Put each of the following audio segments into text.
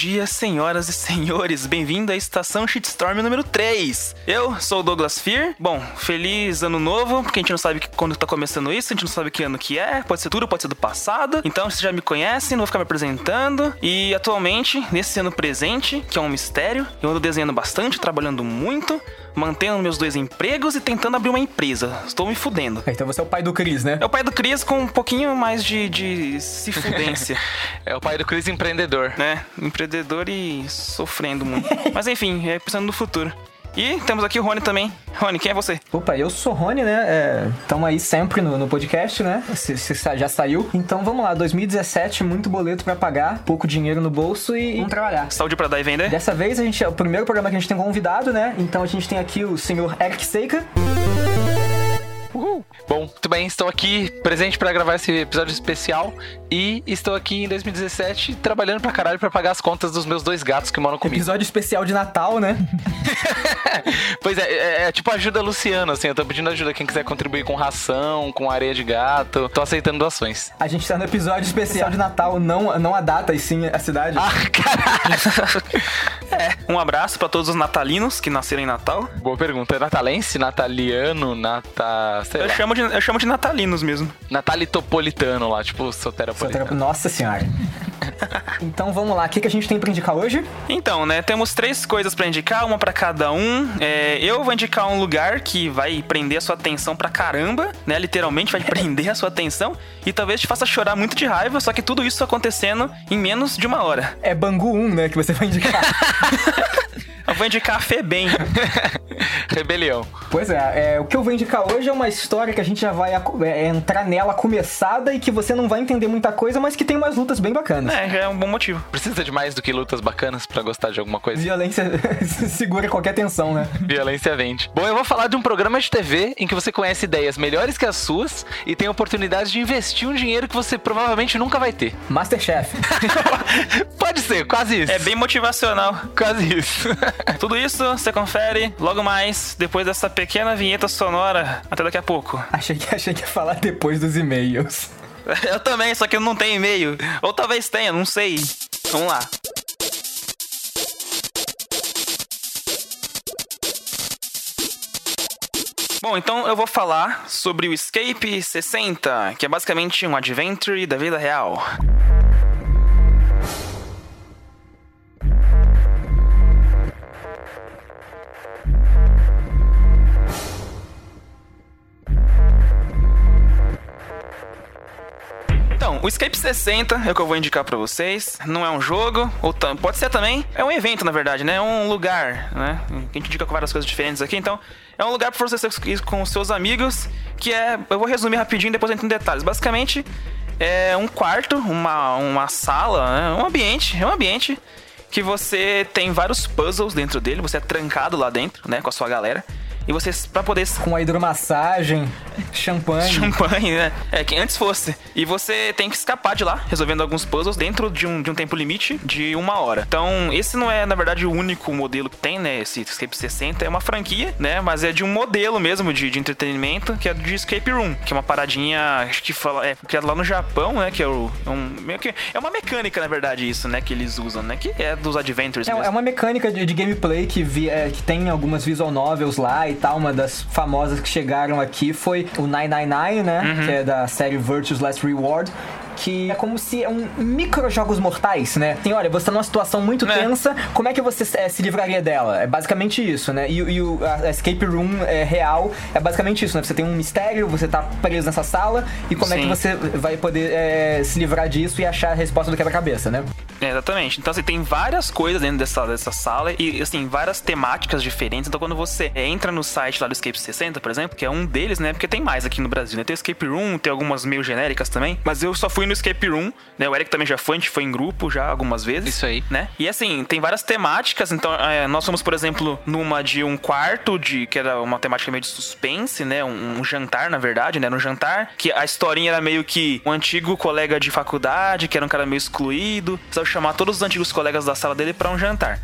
dia, senhoras e senhores. Bem-vindo à estação Shitstorm número 3. Eu sou o Douglas Fear. Bom, feliz ano novo, porque a gente não sabe quando tá começando isso, a gente não sabe que ano que é. Pode ser tudo, pode ser do passado. Então, vocês já me conhecem, não vou ficar me apresentando. E atualmente, nesse ano presente, que é um mistério, eu ando desenhando bastante, trabalhando muito mantendo meus dois empregos e tentando abrir uma empresa. Estou me fudendo. Então você é o pai do Cris, né? É o pai do Cris com um pouquinho mais de, de se fudência. é o pai do Cris empreendedor. Né? Empreendedor e sofrendo muito. Mas enfim, é pensando no futuro. E temos aqui o Rony também. Rony, quem é você? Opa, eu sou o Rony, né? Estamos é, aí sempre no, no podcast, né? Se, se, já saiu. Então vamos lá, 2017, muito boleto para pagar, pouco dinheiro no bolso e vamos trabalhar. Saúde para dar e vender? Dessa vez a gente é o primeiro programa que a gente tem convidado, né? Então a gente tem aqui o senhor Eric Seika. Uhul. Bom, muito bem, estou aqui presente para gravar esse episódio especial e estou aqui em 2017 trabalhando pra caralho pra pagar as contas dos meus dois gatos que moram comigo. Episódio especial de Natal, né? pois é, é, é, tipo ajuda Luciano, assim, eu tô pedindo ajuda quem quiser contribuir com ração, com areia de gato, tô aceitando doações. A gente tá no episódio especial de Natal, não, não a data e sim a cidade. Ah, caralho! é, um abraço para todos os natalinos que nasceram em Natal. Boa pergunta, é natalense, nataliano, eu, chamo de, eu chamo de natalinos mesmo. Natalitopolitano lá, tipo soteropolitano. Nossa senhora. então vamos lá, o que, que a gente tem para indicar hoje? Então, né, temos três coisas para indicar, uma para cada um. É, eu vou indicar um lugar que vai prender a sua atenção pra caramba, né? Literalmente vai prender a sua atenção e talvez te faça chorar muito de raiva, só que tudo isso acontecendo em menos de uma hora. É Bangu 1, né, que você vai indicar. Vou indicar a Febem. Rebelião. Pois é, é, o que eu vou indicar hoje é uma história que a gente já vai é, entrar nela começada e que você não vai entender muita coisa, mas que tem umas lutas bem bacanas. É, já é um bom motivo. Precisa de mais do que lutas bacanas para gostar de alguma coisa. Violência segura qualquer tensão, né? Violência vende. Bom, eu vou falar de um programa de TV em que você conhece ideias melhores que as suas e tem a oportunidade de investir um dinheiro que você provavelmente nunca vai ter. Masterchef. Pode ser, quase isso. É bem motivacional. Quase isso. Tudo isso você confere logo mais, depois dessa pequena vinheta sonora. Até daqui a pouco. Achei que, achei que ia falar depois dos e-mails. Eu também, só que eu não tenho e-mail. Ou talvez tenha, não sei. Vamos lá. Bom, então eu vou falar sobre o Escape 60, que é basicamente um adventure da vida real. O Escape 60 é o que eu vou indicar para vocês. Não é um jogo, ou pode ser também. É um evento, na verdade, né? É um lugar, né? A gente indica várias coisas diferentes aqui. Então, é um lugar para você ir com seus amigos, que é... Eu vou resumir rapidinho, depois eu entro em detalhes. Basicamente, é um quarto, uma, uma sala, né? um ambiente. É um ambiente que você tem vários puzzles dentro dele. Você é trancado lá dentro, né? Com a sua galera. E você, pra poder. Com a hidromassagem, champanhe. Champanhe, né? É, que antes fosse. E você tem que escapar de lá, resolvendo alguns puzzles dentro de um, de um tempo limite de uma hora. Então, esse não é, na verdade, o único modelo que tem, né? Esse Escape 60 é uma franquia, né? Mas é de um modelo mesmo de, de entretenimento, que é de Escape Room, que é uma paradinha, acho que fala, é criado lá no Japão, né? Que é, o, é um. Meio que, é uma mecânica, na verdade, isso, né? Que eles usam, né? Que é dos Adventures. É, é uma mecânica de, de gameplay que, vi, é, que tem algumas visual novels lá e tal. Uma das famosas que chegaram aqui foi o 999, né? Uhum. Que é da série Virtue's Last Reward que é como se é um micro jogos mortais, né? Tem, olha, você tá numa situação muito é. tensa, como é que você é, se livraria dela? É basicamente isso, né? E, e o, a escape room é, real é basicamente isso, né? Você tem um mistério, você tá preso nessa sala e como Sim. é que você vai poder é, se livrar disso e achar a resposta do quebra-cabeça, né? exatamente. Então, assim, tem várias coisas dentro dessa, dessa sala e, assim, várias temáticas diferentes. Então, quando você entra no site lá do Escape 60, por exemplo, que é um deles, né? Porque tem mais aqui no Brasil, né? Tem o Escape Room, tem algumas meio genéricas também, mas eu só fui no Escape Room, né? O Eric também já foi, a gente foi em grupo já algumas vezes. Isso aí. Né? E assim, tem várias temáticas. Então, é, nós fomos, por exemplo, numa de um quarto, de que era uma temática meio de suspense, né? Um, um jantar, na verdade, né? Era um jantar, que a historinha era meio que um antigo colega de faculdade, que era um cara meio excluído, precisava chamar todos os antigos colegas da sala dele para um jantar.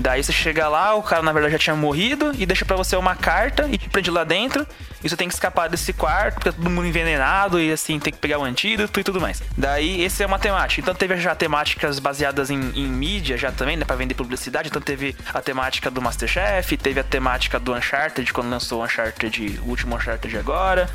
Daí você chega lá, o cara na verdade já tinha morrido e deixa pra você uma carta e te prende lá dentro. E você tem que escapar desse quarto, porque tá todo mundo envenenado e assim, tem que pegar o antídoto e tudo mais. Daí, esse é uma temática. Então teve já temáticas baseadas em, em mídia já também, né? Pra vender publicidade. Então teve a temática do Masterchef, teve a temática do Uncharted, quando lançou o Uncharted, o último Uncharted agora.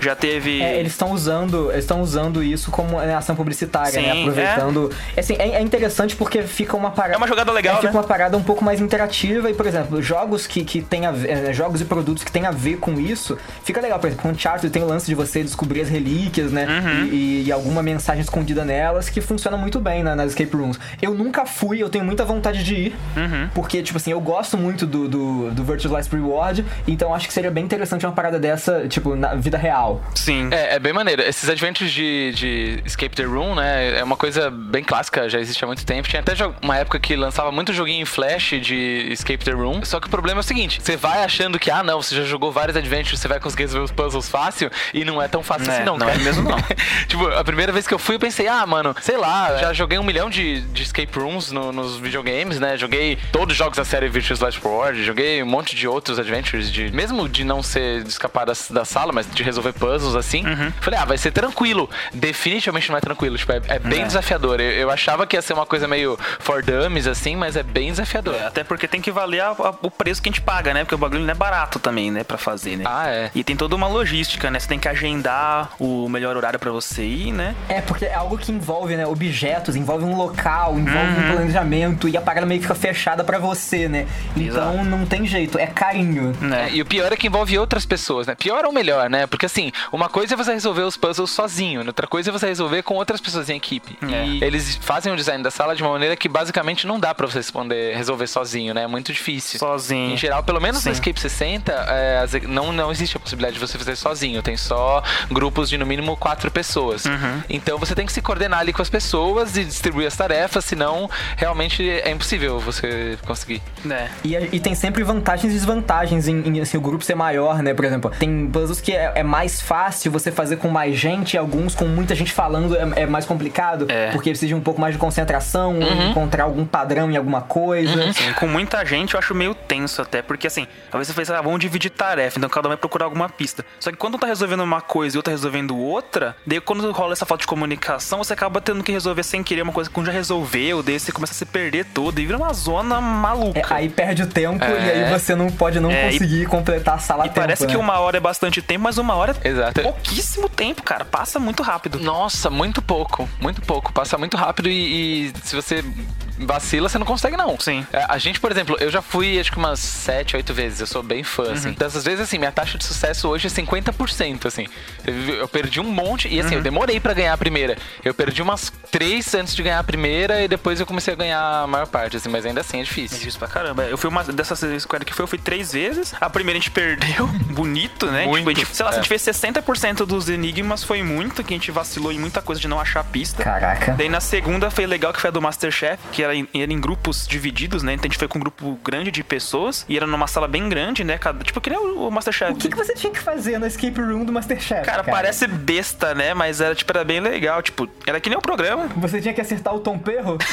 Já teve. É, eles estão usando, estão usando isso como né, ação publicitária, né? Sim, Aproveitando. Assim, é. é interessante porque fica uma parada. É uma jogada legal, é, fica né? uma parada um pouco mais interativa e, por exemplo, jogos que, que tem a ver, é, jogos e produtos que tem a ver com isso, fica legal. Por exemplo, com o Uncharted tem o lance de você descobrir as relíquias, né? Uhum. E, e alguma mensagem escondida nelas que funciona muito bem na- nas escape rooms. Eu nunca fui, eu tenho muita vontade de ir, Uhum. porque, tipo assim, eu gosto muito do, do, do Virtual Last Reward, então acho que seria bem interessante uma parada dessa, tipo, na vida real. Sim. É, é bem maneiro. Esses adventures de, de Escape the Room, né? É uma coisa bem clássica, já existe há muito tempo. Tinha até uma época que lançava muito joguinho em flash de Escape the Room. Só que o problema é o seguinte: você vai achando que, ah, não, você já jogou vários adventures, você vai conseguir resolver os puzzles fácil, e não é tão fácil É, assim, não, não cara. é mesmo, não. tipo, a primeira vez que eu fui, eu pensei, ah, mano, sei lá, já joguei um milhão de, de escape rooms no- nos videogames, né? Joguei todos os jogos da série Virtuous Last Forward, joguei um monte de outros adventures, de, mesmo de não ser de escapar da, da sala, mas de resolver puzzles assim. Falei, ah, vai ser tranquilo. Definitivamente não é tranquilo, tipo, é, é bem É. desafiador. Eu, eu achava que ia ser uma coisa meio for dummies, assim, mas é bem desafiador. É, Até porque tem que valer a- a- o preço que a gente paga, né? Porque o bagulho não é barato também, né? Pra fazer, né? Ah, é. E tem toda uma logística, né? Você tem que agendar o melhor horário pra você ir, né? É, porque é algo que envolve, né, objetos, envolve um local, envolve Uhum. um planejamento e a parada meio que fica fechada pra você, né? Então Exato. não tem jeito, é carinho. né? É, e o pior é que envolve outras pessoas, né? Pior ou melhor, né? Porque assim, uma coisa é você resolver os puzzles sozinho, outra coisa é você resolver com outras pessoas em equipe. É. E eles fazem o design da sala de uma maneira que basicamente não dá pra você responder, resolver sozinho, né? É muito difícil. Sozinho. Em geral, pelo menos Sim. no Escape 60, é, não, não existe a possibilidade de você fazer sozinho. Tem só grupos de no mínimo quatro pessoas. Uhum. Então você tem que se coordenar ali com as pessoas e distribuir as tarefas, senão realmente é impossível você conseguir. né? E, e tem sempre vantagens e desvantagens em, em, assim, o grupo ser maior, né? Por exemplo, tem puzzles que é, é mais fácil você fazer com mais gente, e alguns com muita gente falando é, é mais complicado, É. porque precisa de um pouco mais de concentração, Uhum. encontrar algum padrão em alguma coisa. Sim, com muita gente eu acho meio tenso até, porque assim, às vezes você fala, ah, vamos dividir tarefa, então cada um vai procurar alguma pista. Só que quando um tá resolvendo uma coisa e outro tá resolvendo outra, daí quando rola essa falta de comunicação, você acaba tendo que resolver sem querer uma coisa que um já resolveu, daí você começa a se perder todo e vira uma zona maluca. É, aí perde o tempo É. e aí você não pode não É, e- conseguir completar a sala E tempo, parece que né? uma hora é bastante tempo, mas uma hora é Exato. pouquíssimo tempo, cara. Passa muito rápido. Nossa, muito pouco, muito pouco. Passa muito rápido e, e se você vacila, você não consegue, não. Sim. É, A gente, por exemplo, eu já fui acho que umas 7, 8 vezes. Eu sou bem fã, assim. Dessas vezes, assim, minha taxa de sucesso hoje é 50%, assim. Eu perdi um monte e, assim, eu demorei pra ganhar a primeira. Eu perdi umas 3 antes de ganhar a primeira e depois eu comecei a ganhar a maior parte, assim. Mas ainda assim é É difícil. difícil pra caramba. Eu fui uma dessas squad que foi, eu fui três vezes. A primeira a gente perdeu, bonito, né? Muito, Tipo, a gente, sei lá, se a é. gente fez 60% dos enigmas, foi muito, que a gente vacilou em muita coisa de não achar a pista. Caraca. Daí na segunda foi legal que foi a do Masterchef, que era em, era em grupos divididos, né? Então a gente foi com um grupo grande de pessoas e era numa sala bem grande, né? Cada, tipo, que nem o, o Masterchef. O que, que você tinha que fazer no escape room do Masterchef? Cara, parece besta, né? Mas era, tipo, era bem legal. Tipo, era que nem o programa. Você tinha que acertar o Tom Perro?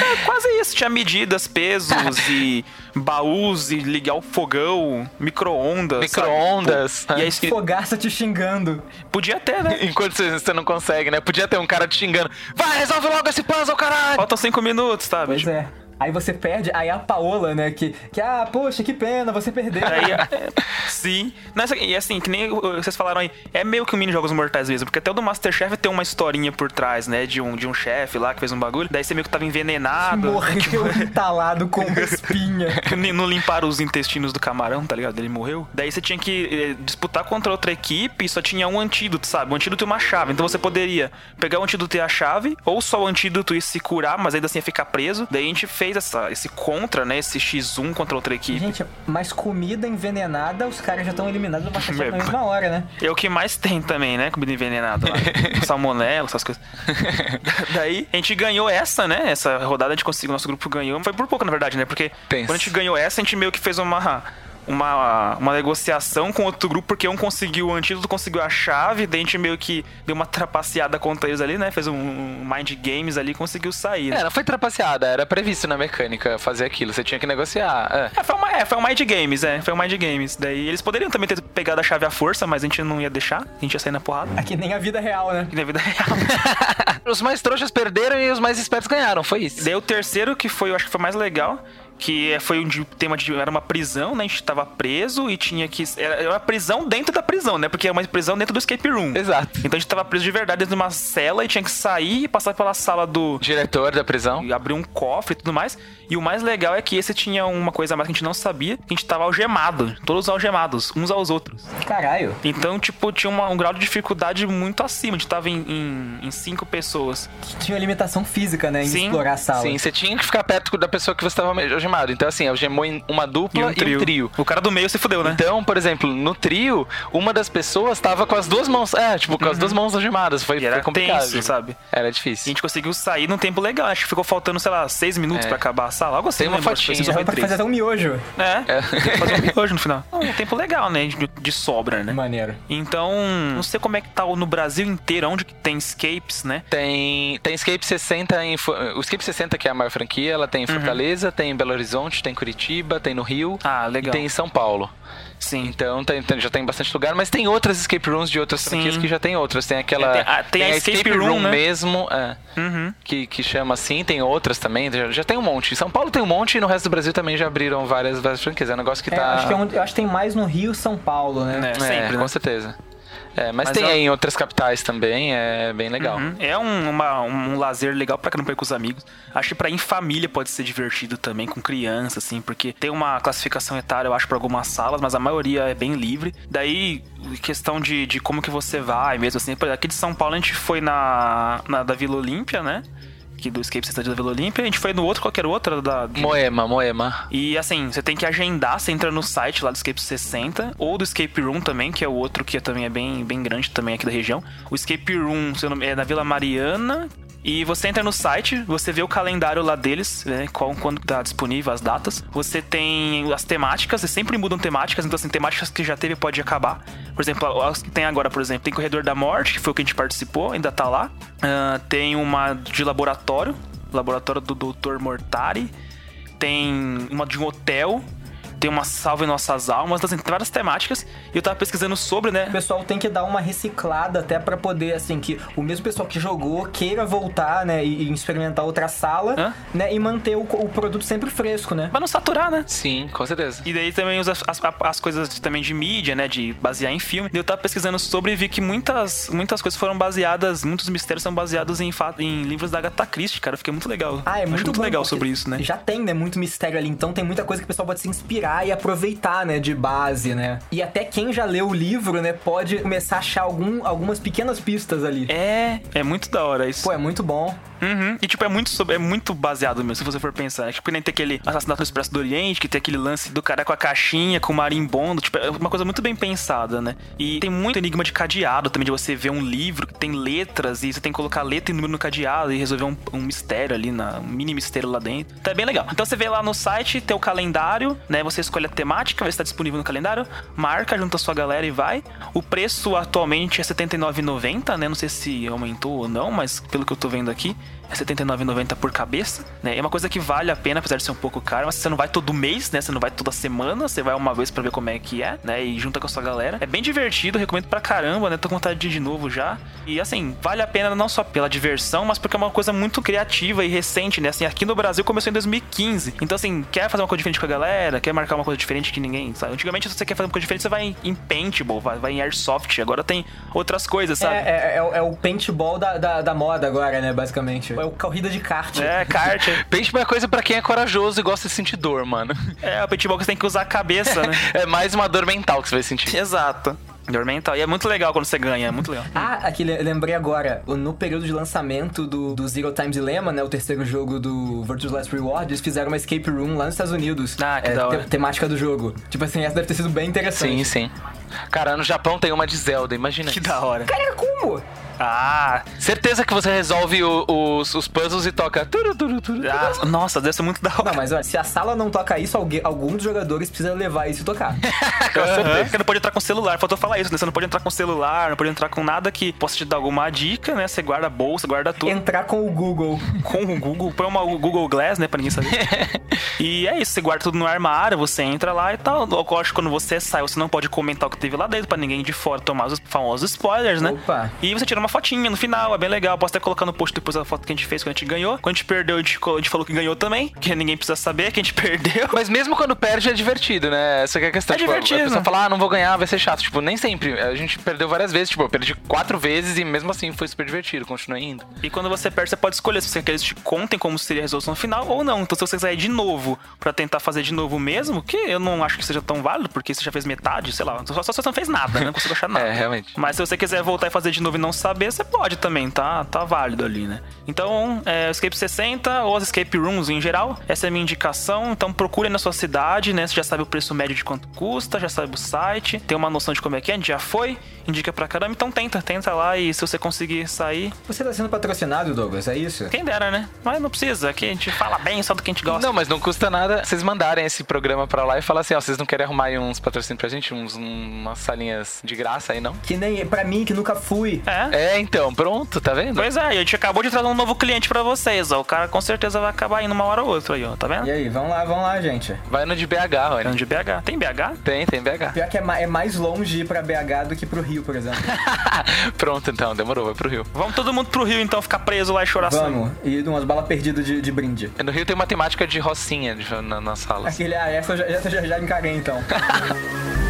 É quase. Tinha medidas, pesos e baús e ligar o fogão, micro-ondas. Micro-ondas. E aí, Fogaça te xingando. podia ter, né? Enquanto você, você não consegue, né? Podia ter um cara te xingando. Vai, resolve logo esse puzzle, caralho! Faltam cinco minutos, sabe? Pois é. Aí você perde, aí a Paola, né, que, que ah, poxa, que pena, você perdeu. Aí, sim. Não, e assim, que nem vocês falaram aí, é meio que um mini jogos mortais mesmo, porque até o do Masterchef tem uma historinha por trás, né? De um, de um chefe lá que fez um bagulho. Daí você meio que tava envenenado. Morreu entalado com uma espinha. que Não limparam os intestinos do camarão, tá ligado? Ele morreu. Daí você tinha que eh, disputar contra outra equipe e só tinha um antídoto, sabe? Um antídoto e uma chave. Então você poderia pegar o antídoto e a chave, ou só o antídoto e se curar, mas ainda assim ia ficar preso. Daí a gente fez essa, esse contra, né? Esse X1 contra outra equipe. Gente, mas comida envenenada, os caras já estão eliminados do Masterchef na mesma hora, né? É o que mais tem também, né? Comida envenenada lá. Salmonela, essas coisas. Daí, a gente ganhou essa, né? Essa rodada a gente conseguiu, nosso grupo ganhou. Foi por pouco, na verdade, né? Porque Pensa. quando a gente ganhou essa, a gente meio que fez uma. Uma, uma negociação com outro grupo, porque um conseguiu o antídoto, conseguiu a chave, daí a gente meio que deu uma trapaceada contra eles ali, né? Fez um, mind games ali e conseguiu sair. né? É, não foi trapaceada, era previsto na mecânica fazer aquilo. Você tinha que negociar. É. É, foi, uma, é, foi um Mind Games, é. Foi um Mind Games. Daí eles poderiam também ter pegado a chave à força, mas a gente não ia deixar. A gente ia sair na porrada. Aqui nem a vida real, né? Que na vida real. Os mais trouxas perderam e os mais espertos ganharam, foi isso. Daí o terceiro, que foi, eu acho que foi mais legal, que é- foi um tema de. Era uma prisão, né? A gente tava preso e tinha que. Era uma prisão dentro da prisão, né? Porque é uma prisão dentro do escape room. Exato. Então a gente tava preso de verdade dentro de uma cela e tinha que sair e passar pela sala do. Diretor da prisão. e abrir um cofre e tudo mais. E o mais legal é que esse tinha uma coisa a mais que a gente não sabia, que a gente tava algemado, todos algemados, uns aos outros. Caralho. Então, tipo, tinha uma- um grau de dificuldade muito acima. A gente tava em, em- em cinco pessoas. Tinha limitação física, né? Em Sim, explorar a sala. Sim, você tinha que ficar perto da pessoa que você estava algemado. Então, assim, algemou em uma E dupla um e trio. um trio. O cara do meio se fudeu, né? Então, por exemplo, no trio, uma das pessoas tava com as duas mãos. É, tipo, com as duas mãos algemadas. Foi, Uhum. E era foi complicado. tenso, sabe? Era E a difícil. gente conseguiu sair num tempo legal. Acho que ficou faltando, sei lá, seis minutos É. pra acabar a sala. Algo assim, Tem uma lembro, que foi fotinha. vai três. fazer até um miojo. É, tem que fazer um miojo no final. Um tempo legal, né? De, de sobra, né? Maneiro. Então, não sei como é que tá no Brasil inteiro, onde que tem escapes, né? Tem, tem Escape 60 em. O Escape 60, que é a maior franquia, ela tem em Fortaleza, tem em Belo Horizonte, tem em Curitiba, tem no Rio. Ah, legal. E tem em São Paulo. Sim. Então tem- tem- já tem bastante lugar, mas tem outras escape rooms de outras Sim. franquias que já tem outras. Tem aquela. É, tem a- tem a escape room, né? mesmo, é, Uhum. que, que chama assim, tem outras também. Já, já tem um monte. Em São Paulo tem um monte e no resto do Brasil também já abriram várias, várias franquias. É um negócio que É, tá. acho que é eu acho que tem mais no Rio e São Paulo, né? É, É, sempre, com né? certeza. É, mas, Mas tem aí em outras capitais também, é bem legal. Uhum. É um, uma- um lazer legal pra caramba com os amigos. Acho que pra ir em família pode ser divertido também, com criança, assim, porque tem uma classificação etária, eu acho, pra algumas salas, mas a maioria é bem livre. Daí, questão de, de como que você vai mesmo, assim. Por exemplo, aqui de São Paulo a gente foi na, na da Vila Olímpia, né? Aqui do Escape Center da Vila Olímpia. A gente foi no outro, qualquer outra da... de- Moema, Moema. E assim, você tem que agendar, você entra no site lá do Escape 60, ou do Escape Room também, que é o outro que também é bem, bem grande também aqui da região. O Escape Room se eu não- é na Vila Mariana. E você entra no site, você vê o calendário lá deles, né? Qual, quando tá disponível as datas. Você tem as temáticas, e sempre mudam temáticas, então assim, temáticas que já teve pode acabar. Por exemplo, as que tem agora, por exemplo, tem Corredor da Morte, que foi o que a gente participou, ainda tá lá. Ah, tem uma de laboratório, laboratório do Dr. Mortari tem uma de um hotel, tem uma salva em nossas almas, então, assim, tem várias temáticas. E eu tava pesquisando sobre, né? O pessoal tem que dar uma reciclada até pra poder, assim, que o mesmo pessoal que jogou queira voltar, né, e, e experimentar outra sala, Hã? né, e manter o, o produto sempre fresco, né? Pra não saturar, né? Sim, com certeza. E daí também as, as, as coisas de- também de mídia, né? De basear em filme. Eu tava pesquisando sobre e vi que muitas, muitas coisas foram baseadas, muitos mistérios são baseados em, em livros da Agatha Christie, cara. Fiquei muito legal. Ah, é muito, muito legal sobre isso, né? Já tem, né, muito mistério ali, então tem muita coisa que o pessoal pode se inspirar e aproveitar, né, de base, né? E até quem já leu o livro, né, pode começar a achar algum, algumas pequenas pistas ali. É, é muito da hora isso. Pô, é muito bom. Uhum. E, tipo, é muito, sobre- é muito baseado mesmo, se você for pensar. É, Tipo, nem tem aquele assassinato no Expresso do Oriente, que tem aquele lance do cara com a caixinha, com o marimbondo. Tipo, é uma coisa muito bem pensada, né? E tem muito enigma de cadeado também, de você ver um livro que tem letras e você tem que colocar letra e número no cadeado e resolver um, um mistério ali, na, um mini mistério lá dentro. Então é bem legal. Então você vê lá no site, tem o calendário, né? Você escolhe a temática, se tá disponível no calendário, marca, junta a sua galera e vai. O preço atualmente é R$ 79,90, né? Não sei se aumentou ou não, mas pelo que eu tô vendo aqui, é R$ 79,90 por cabeça, né? É uma coisa que vale a pena, apesar de ser um pouco caro, mas você não vai todo mês, né? Você não vai toda semana, você vai uma vez pra ver como é que é, né? E junta com a sua galera. É bem divertido, recomendo pra caramba, né? Tô com vontade de ir de novo já. E assim, vale a pena não só pela diversão, mas porque é uma coisa muito criativa e recente, né? Assim, aqui no Brasil começou em 2015. Então, assim, quer fazer uma coisa diferente com a galera, quer marcar uma coisa diferente que ninguém sabe. Antigamente, se você quer fazer uma coisa diferente, você vai em- Paintball, vai, vai em Airsoft. Agora tem outras coisas, sabe? É, é, é o- é o paintball da, da, da moda agora, né, basicamente. É o corrida de kart. É, kart. Paintball é coisa pra quem é corajoso e gosta de sentir dor, mano. É, o paintball que você tem que usar a cabeça, né? É mais uma dor mental que você vai sentir. Exato. Dor mental. E é muito legal quando você ganha, é muito legal. Ah, aqui le- lembrei agora, no período de lançamento do, do Zero Time Dilemma, né, o terceiro jogo do Virtual Last Reward, eles fizeram uma escape room lá nos Estados Unidos. Ah, que é, da hora. temática do jogo. Tipo assim, essa deve ter sido bem interessante. Sim, sim. Cara, no Japão tem uma de Zelda, imagina. Que isso. da hora. Cara, como? Ah, Certeza que você resolve o- os, os puzzles e toca. turu, turu, turu. ah, nossa, deve ser muito da hora. Não, mas olha, se a sala não toca isso, alguém, algum dos jogadores precisa levar isso e tocar. Com certeza. Você não pode entrar com celular, faltou falar isso, né? Você não pode entrar com celular, não pode entrar com nada que possa te dar alguma dica, né? Você guarda a bolsa, guarda tudo. Entrar com o Google. com o Google, põe uma Google Glass, né, pra ninguém saber. e é isso, você guarda tudo no armário, você entra lá e tal. Lógico, quando você sai, você não pode comentar o que teve lá dentro, pra ninguém de fora tomar os famosos spoilers, né? Opa. E você tira uma fotinha no final, é bem legal. Posso até colocar no post depois a foto que a gente fez quando a gente ganhou. Quando a gente perdeu, a gente, a gente falou que ganhou também, que ninguém precisa saber que a gente perdeu. Mas mesmo quando perde é divertido, né? Essa que é a questão. É tipo, divertido. A pessoa fala, ah, não vou ganhar, vai ser chato. Tipo, nem sempre. A gente perdeu várias vezes. Tipo, eu perdi quatro vezes e mesmo assim foi super divertido. Continuei indo. E quando você perde, você pode escolher se você quer que eles te contem como seria a resolução final ou não. Então, se você quiser ir de novo pra tentar fazer de novo mesmo, que eu não acho que seja tão válido, porque você já fez metade, sei lá. Só, só você não fez nada, né? Não consigo achar nada. É, realmente. Mas se você quiser voltar e fazer de novo e não saber, você pode também, tá? Tá válido ali, né? Então, é, Escape 60 ou as Escape Rooms em geral, essa é a minha indicação. Então, procure na sua cidade, né? Você já sabe o preço médio de quanto custa, já sabe o site, tem uma noção de como é que a gente já foi, indica pra caramba. Então, tenta, tenta lá e se você conseguir sair, Você tá sendo patrocinado, Douglas, é isso? quem dera, né? Mas não precisa, aqui a gente fala bem só do que a gente gosta. Não, mas não custa nada vocês mandarem esse programa pra lá e falar assim, ó, vocês não querem arrumar aí uns patrocínios pra gente? Uns, um- umas salinhas de graça aí, não? Que nem pra mim, que nunca fui. É. É, então, pronto, tá vendo? Pois é, a gente acabou de trazer um novo cliente pra vocês, ó. O cara com certeza vai acabar indo uma hora ou outra aí, ó. Tá vendo? E aí, vamos lá, vamos lá, gente. Vai no de BH, É olha. um de BH. Tem BH? Tem, tem BH. Pior que é, ma- é mais longe ir pra BH do que pro Rio, por exemplo. Pronto, então, demorou, vai pro Rio. Vamos todo mundo pro Rio então, ficar preso lá e chorar sangue. Vamos. E umas balas perdidas de, de brinde. No Rio tem uma temática de rocinha de- na, nas salas. Aquele, ah, essa eu já, essa eu já, já encarei então.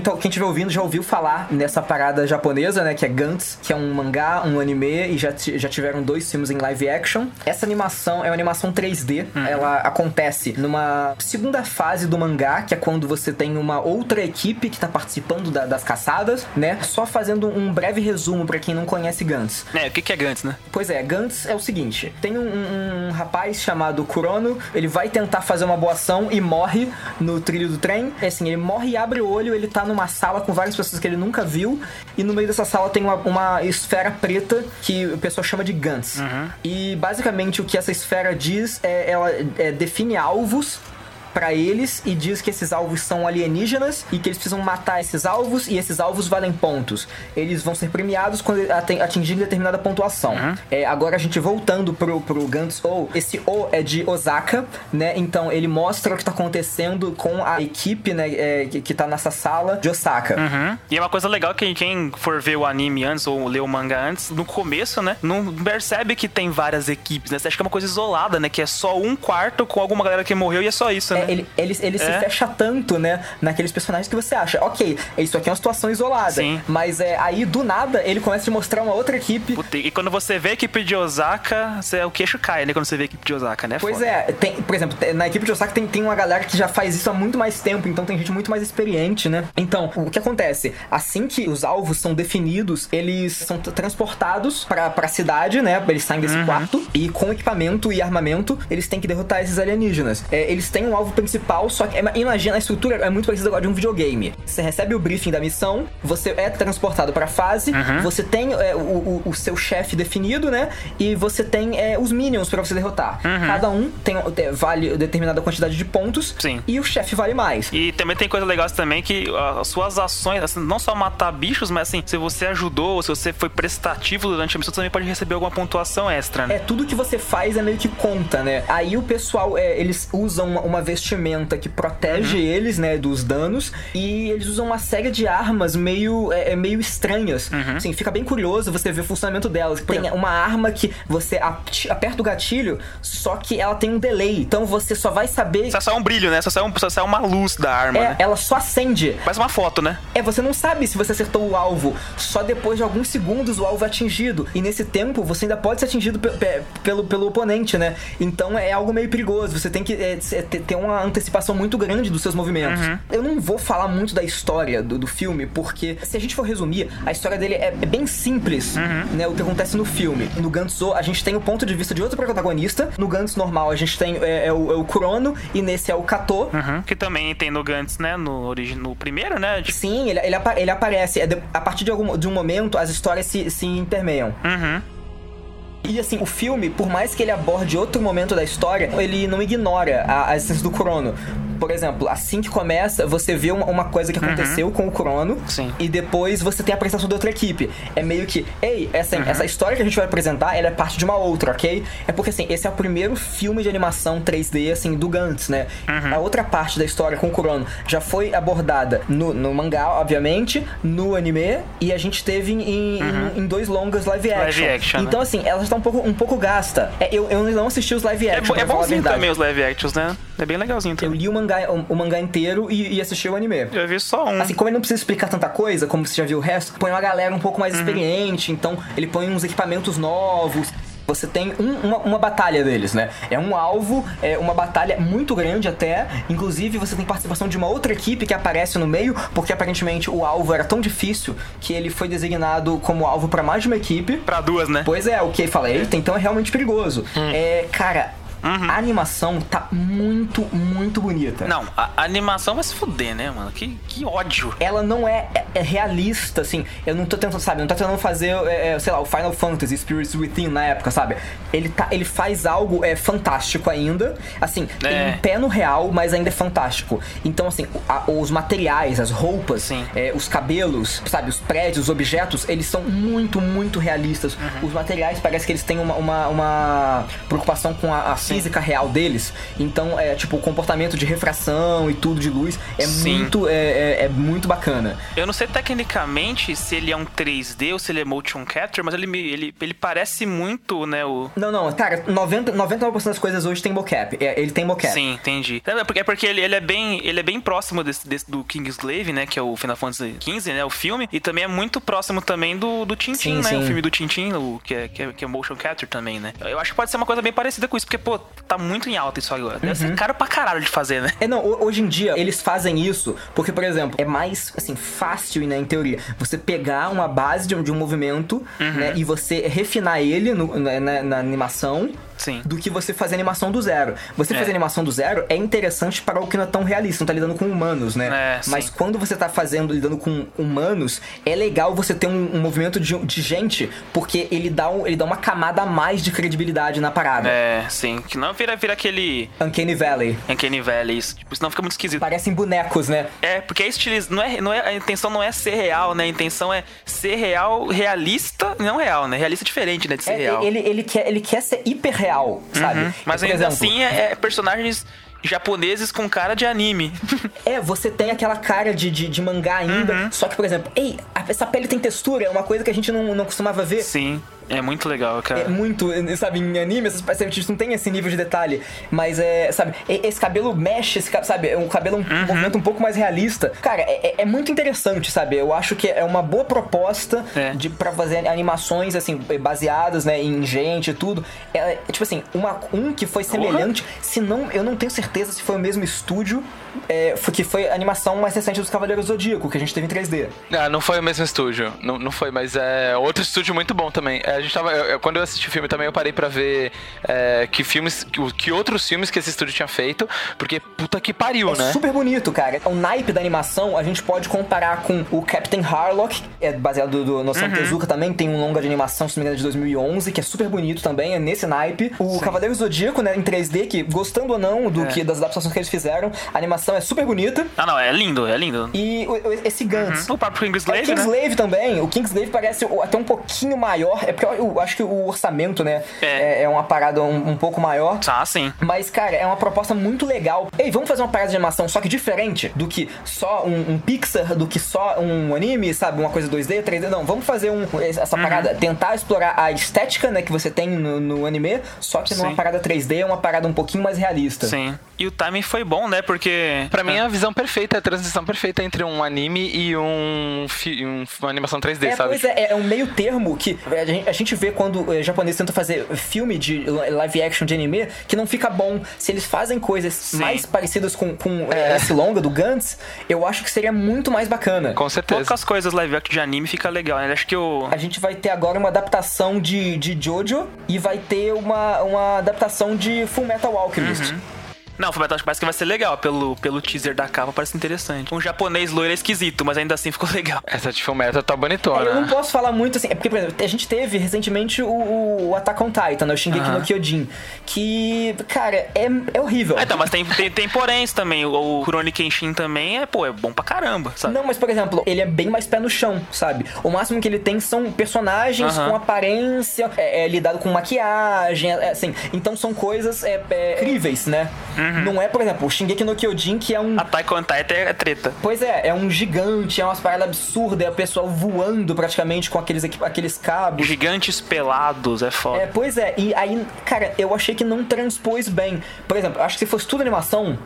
tá- quem estiver ouvindo já ouviu falar nessa parada japonesa, né? Que é Gantz, que é um mangá, um anime, e já, já tiveram dois filmes em live action. Essa animação é uma animação 3D. Ela acontece numa segunda fase do mangá, que é quando você tem uma outra equipe que tá participando da- das caçadas, né? Só fazendo um breve resumo pra quem não conhece Gantz. É, o que que é Gantz, né? Pois é, Gantz é o seguinte: tem um, um- um rapaz chamado Kurono, ele vai tentar fazer uma boa ação e morre no trilho do trem. É assim, ele morre e abre o olho, ele tá numa sala com várias pessoas que ele nunca viu, e no meio dessa sala tem uma, uma esfera preta que o pessoal chama de Gantz. E basicamente o que essa esfera diz é ela é, define alvos pra eles e diz que esses alvos são alienígenas e que eles precisam matar esses alvos e esses alvos valem pontos. Eles vão ser premiados quando ating- atingirem determinada pontuação. É, agora a gente voltando pro, pro Gantz O, esse O é de Osaka, né? Então ele mostra o que tá acontecendo com a equipe, né, é, que, que tá nessa sala de Osaka. Uhum. E é uma coisa legal que quem for ver o anime antes ou ler o manga antes, no começo, né, não percebe que tem várias equipes, né? Você acha que é uma coisa isolada, né? Que é só um quarto com alguma galera que morreu e é só isso, né? É, ele ele, ele se É. fecha tanto, né, naqueles personagens que você acha, ok, isso aqui é uma situação isolada, Sim. mas é aí do nada ele começa a te mostrar uma outra equipe. Puta, E quando você vê a equipe de Osaka, você, o queixo cai, né? Quando você vê a equipe de Osaka, né? Pois Foda. é, tem, por exemplo, na equipe de Osaka tem, tem uma galera que já faz isso há muito mais tempo, então tem gente muito mais experiente, né? Então, o que acontece? Assim que os alvos são definidos, eles são transportados pra, pra cidade, né? Eles saem desse quarto e com equipamento e armamento, eles têm que derrotar esses alienígenas. É, eles têm um alvo principal, só que é, imagina, a estrutura é muito parecida com a de um videogame. Você recebe o briefing da missão, você é transportado pra fase, você tem é, o, o- o seu chefe definido, né? E você tem é, os minions pra você derrotar. Cada um tem, tem- vale determinada quantidade de pontos Sim. e o chefe vale mais. E também tem coisa legal também que as suas ações, assim, não só matar bichos, mas assim, se você ajudou, se você foi prestativo durante a missão, você também pode receber alguma pontuação extra, né? É, tudo que você faz é meio que conta, né? Aí o pessoal, é, eles usam uma, uma vestimenta vestimenta que protege eles, né, dos danos. E eles usam uma série de armas meio, é, é meio estranhas. Assim, fica bem curioso você ver o funcionamento delas. Tem uma arma que você ap- aperta o gatilho, só que ela tem um delay. Então você só vai saber. Só sai um brilho, né? Só sai, um, só sai uma luz da arma, É, né? ela só acende. Faz uma foto, né? É, você não sabe se você acertou o alvo. Só depois de alguns segundos o alvo é atingido. E nesse tempo você ainda pode ser atingido pe- pe- pelo, pelo oponente, né? Então é algo meio perigoso. Você tem que é, se- ter ter uma antecipação muito grande dos seus movimentos. Eu não vou falar muito da história do, do filme, porque se a gente for resumir, a história dele é, é bem simples, né? O que acontece no filme. No Gantzo, a gente tem o ponto de vista de outro protagonista. No Gantz normal, a gente tem é, é o, é o Kurono, e nesse é o Kato. Uhum. Que também tem no Gantz, né? No, origi... no primeiro, né? Tipo, Sim, ele, ele, ele aparece. É a partir de, algum, de um momento, as histórias se, se intermeiam. Uhum. E assim, o filme, por mais que ele aborde outro momento da história, ele não ignora a, a essência do Crono. Por exemplo, assim que começa, você vê uma, uma coisa que aconteceu com o Crono. Sim. E depois você tem a apresentação da outra equipe. É meio que, ei, essa, essa história que a gente vai apresentar, ela é parte de uma outra, ok? É porque assim, esse é o primeiro filme de animação 3D, assim, do Gantz, né? A outra parte da história com o Crono já foi abordada no, no mangá, obviamente, no anime, e a gente teve em, em- em dois longas live action. Live action, né? então, assim, ela está um pouco, um pouco gasta. É, eu, eu não assisti os live É, action. é a bonzinho também os live actions, né? É bem legalzinho Eu também. li o mangá, o, o mangá inteiro e, e assisti o anime. Eu vi só um. Assim, como ele não precisa explicar tanta coisa, como você já viu o resto, põe uma galera um pouco mais Uhum. experiente, então ele põe uns equipamentos novos. Você tem um- uma, uma batalha deles, né? É um alvo, é uma batalha muito grande até. Inclusive, você tem participação de uma outra equipe que aparece no meio, porque aparentemente o alvo era tão difícil que ele foi designado como alvo pra mais de uma equipe. Pra duas, né? Pois é, o que falei, eita, então é realmente perigoso. É, cara, a animação tá muito, muito bonita. Não, a a animação vai se fuder, né, mano? Que, que ódio. Ela não é, é- é realista, assim. Eu não tô tentando, sabe? Não tô tentando fazer, é, é, sei lá, o Final Fantasy Spirits Within na época, sabe? Ele, tá, ele faz algo é, fantástico ainda. Assim, tem É. um pé no real, mas ainda é fantástico. Então, assim, a- os materiais, as roupas, Sim. é, os cabelos, sabe? Os prédios, os objetos, eles são muito, muito realistas. Uhum. Os materiais parece que eles têm uma, uma, uma preocupação com a, a física real deles. Então, é tipo, o comportamento de refração e tudo de luz é Sim. muito, é, é- é muito bacana. Eu não sei tecnicamente se ele é um 3D ou se ele é motion capture, mas ele, ele, ele parece muito, né, o... Não, não, cara, 90, 99% das coisas hoje tem mocap. É, ele tem mocap. Sim, entendi. É porque, é porque ele, ele é bem, ele é bem próximo desse, desse- do Kingsglaive, né? Que é o Final Fantasy XV, né? O filme. E também é muito próximo também do, do Tintin, Sim, né? sim. O filme do Tintin, o, que, é, que, é, que é motion capture também, né? Eu acho que pode ser uma coisa bem parecida com isso, porque, pô, tá muito em alta isso agora. Deve Uhum. ser caro pra caralho de fazer, né? É, não, ho- hoje em dia eles fazem isso porque, por exemplo, é mais, assim, fácil, né, em teoria, você pegar uma base de um, de um movimento, Uhum. né, e você refinar ele no- na, na- na animação Sim. do que você fazer animação do zero. Você É. fazer animação do zero é interessante para o que não é tão realista, não tá lidando com humanos, né? É, Mas quando você tá fazendo, lidando com humanos, é legal você ter um, um movimento de, de gente, porque ele dá, um- ele dá uma camada a mais de credibilidade na parada. É, sim. Que não vira, vira aquele Uncanny Valley. Uncanny Valley, isso. Tipo, senão fica muito esquisito. Parecem bonecos, né? É, porque é estiliz... não é, não é, a intenção não é ser real, né? A intenção é ser real, realista, não real, né? Realista é diferente, né? De ser É, real. ele, ele, quer, ele quer ser hiper real, sabe? Uhum. Mas ainda exemplo, assim é, é personagens japoneses com cara de anime. É, você tem aquela cara de, de, de mangá ainda, Uhum. só que, por exemplo, ei, essa pele tem textura, é uma coisa que a gente não, não costumava ver. Sim, é muito legal, cara. É muito, sabe, em anime, essas a gente não tem esse nível de detalhe, mas é, sabe, esse cabelo mexe, esse, sabe, é um cabelo, um Uhum. movimento um pouco mais realista. Cara, é, é- é muito interessante, sabe? Eu acho que é uma boa proposta É. de para fazer animações assim baseadas, né, em gente e tudo. É, é, tipo assim, uma, um que foi semelhante, se não, eu não tenho certeza se foi o mesmo estúdio, é, foi, que foi a animação mais recente dos Cavaleiros do Zodíaco, que a gente teve em 3D. Ah, não foi o mesmo estúdio. Não, não foi, mas é outro estúdio muito bom também. É, a gente tava. eu- eu- quando eu assisti o filme também, eu parei pra ver é, que filmes. Que, que outros filmes que esse estúdio tinha feito. Porque puta que pariu, É né? super bonito, cara. O naipe da animação a gente pode comparar com o Captain Harlock, é baseado do Noção Tezuka também, tem um longa de animação, se não me engano, de 2011, que é super bonito também, é nesse naipe. O Cavaleiro Zodíaco, né, em 3D, que gostando ou não do É. que das adaptações que eles fizeram, a animação é super bonita. Ah, não, é lindo, é lindo. E o- esse Gantz. O próprio É, o Kingsglaive, né? Também. O Kingsglaive parece o- até um pouquinho maior. É porque porque eu, eu acho que o orçamento, né, É. é, é uma parada um, um pouco maior. Ah, sim. Mas, cara, é uma proposta muito legal. Ei, vamos fazer uma parada de animação só que diferente do que só um, um Pixar, do que só um anime, sabe? Uma coisa 2D, 3D. Não, vamos fazer um, essa parada, tentar explorar a estética, né, que você tem no, no anime, só que numa Sim. parada 3D, uma parada um pouquinho mais realista. Sim. E o timing foi bom, né? Porque. Pra mim é a visão perfeita, a transição perfeita entre um anime e um, um- uma animação 3D, É, sabe? pois é, é um meio termo que a gente, a gente vê quando o japonês tenta fazer filme de live action de anime que não fica bom. Se eles fazem coisas mais parecidas com, com É. esse longa do Gantz, eu acho que seria muito mais bacana. Com certeza. Poucas coisas live action de anime fica legal, né? Acho que o. A gente vai ter agora uma adaptação de, de Jojo e vai ter uma, uma adaptação de Full Metal Alchemist. Uhum. Não, Fullmetal parece que vai ser legal. Pelo, pelo teaser da capa, parece interessante. Um japonês loiro é esquisito, mas ainda assim ficou legal. Essa de Fullmetal tá bonitona. É, eu não posso falar muito assim, é porque, por exemplo, a gente teve recentemente o, o Attack on Titan, né, o Shingeki Aham. no Kyojin, que, cara, é, é horrível. Ah, então, mas tem, tem, tem poréns também. O, o Kuroni Kenshin também é, pô, é bom pra caramba, sabe? Não, mas por exemplo, ele é bem mais pé no chão, sabe? O máximo que ele tem são personagens Aham. com aparência, é, é, lidado com maquiagem, é, assim. Então são coisas é, é, incríveis, né? Uhum. Não é, por exemplo, o Shingeki no Kyojin, que é um. Attack on Titan é, treta. Pois é, é um gigante, é umas paradas absurdas, é o pessoal voando praticamente com aqueles, aqueles cabos. Gigantes pelados, é foda. É, pois é, e aí, cara, eu achei que não transpôs bem. Por exemplo, acho que se fosse tudo animação,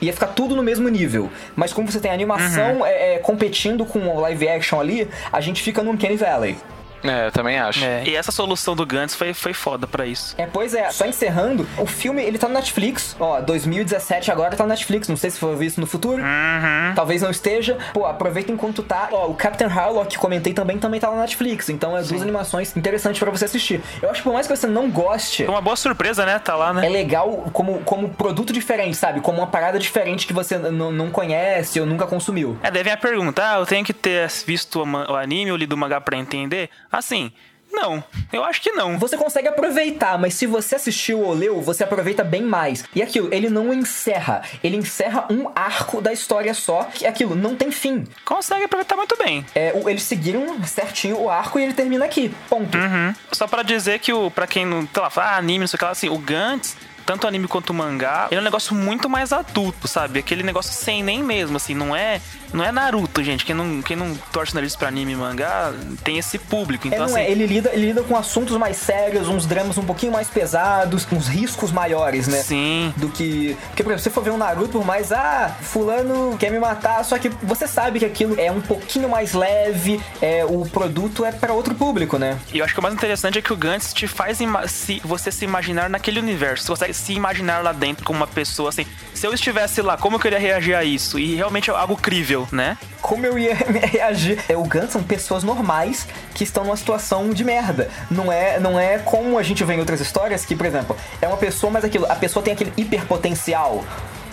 ia ficar tudo no mesmo nível. Mas como você tem animação Uhum. é, é, competindo com o live action ali, a gente fica no Uncanny Valley. É, eu também acho. É, E essa solução do Gantz foi, foi foda pra isso. É, pois é, só encerrando, o filme, ele tá no Netflix, ó, 2017 agora tá no Netflix, não sei se for visto no futuro, Uhum. talvez não esteja, pô, aproveita enquanto tá, ó, o Captain Harlock que comentei também, também tá na Netflix, então é duas animações interessantes pra você assistir. Eu acho que por mais que você não goste, Foi uma boa surpresa, né? Tá lá, né? é legal como, como produto diferente, sabe? Como uma parada diferente que você não conhece ou nunca consumiu. É, daí vem a pergunta: ah, eu tenho que ter visto o anime ou lido o mangá pra entender? Assim, não. Eu acho que não. Você consegue aproveitar, mas se você assistiu ou leu, você aproveita bem mais. E aquilo, ele não encerra. Ele encerra um arco da história só. Que aquilo não tem fim. Consegue aproveitar muito bem. É, o- eles seguiram certinho o arco e ele termina aqui. Ponto. Uhum. Só pra dizer que, o, pra quem não, sei lá, fala, ah, anime, não sei o que lá, assim, o Gantz, tanto anime quanto mangá, ele é um negócio muito mais adulto, sabe? Aquele negócio sem nem mesmo, assim, não é, não é Naruto, gente. Quem não, quem não torce o nariz pra anime e mangá tem esse público. É, Então, não assim, é, ele lida, ele lida com assuntos mais sérios, uns dramas um pouquinho mais pesados, uns riscos maiores, né? sim. do que. Porque, por exemplo, se você for ver um Naruto, por mais, ah, fulano quer me matar, só que você sabe que aquilo é um pouquinho mais leve, é, o produto é pra outro público, né? E eu acho que o mais interessante é que o Gantz te faz se, você se imaginar naquele universo. Você consegue se imaginar lá dentro como uma pessoa assim. Se eu estivesse lá, como eu queria reagir a isso? E realmente é algo crível, né? Como eu ia reagir? É, o Gantz são pessoas normais que estão numa situação de merda. Não é, não é como a gente vê em outras histórias que, por exemplo, é uma pessoa, mas aquilo, a pessoa tem aquele hiperpotencial.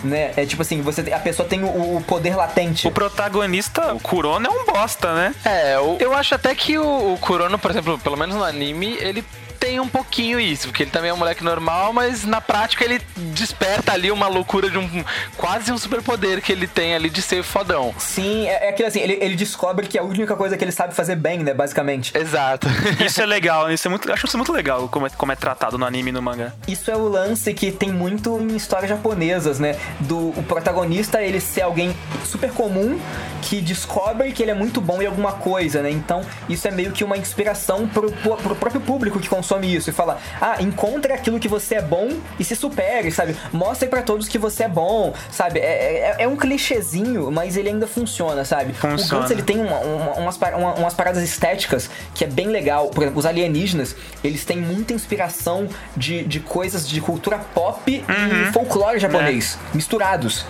Né? É tipo assim, você tem- a pessoa tem o, o poder latente. O protagonista, o Kurono, é um bosta, né? É, eu, eu acho até que o, o Kurono, por exemplo, pelo menos no anime, ele tem um pouquinho isso, porque ele também é um moleque normal, mas na prática ele desperta ali uma loucura de um quase um superpoder que ele tem ali de ser fodão. Sim, é, é aquilo assim, ele, ele descobre que é a única coisa que ele sabe fazer bem, né? Basicamente. Exato. Isso é legal, isso é muito, eu acho isso muito legal como é, como é tratado no anime e no mangá. Isso é o lance que tem muito em histórias japonesas, né? Do o protagonista ele ser alguém super comum que descobre que ele é muito bom em alguma coisa, né? Então, isso é meio que uma inspiração pro, pro, pro próprio público que consome isso e fala: "Ah, encontre aquilo que você é bom e se supere", sabe? Mostre pra todos que você é bom, sabe? É, é, é um clichêzinho, mas ele ainda funciona, sabe? Funciona. O Gantz, ele tem uma- uma- umas, uma- umas paradas estéticas que é bem legal. Por exemplo, os alienígenas, eles têm muita inspiração de, de coisas de cultura pop e folclore japonês, misturados.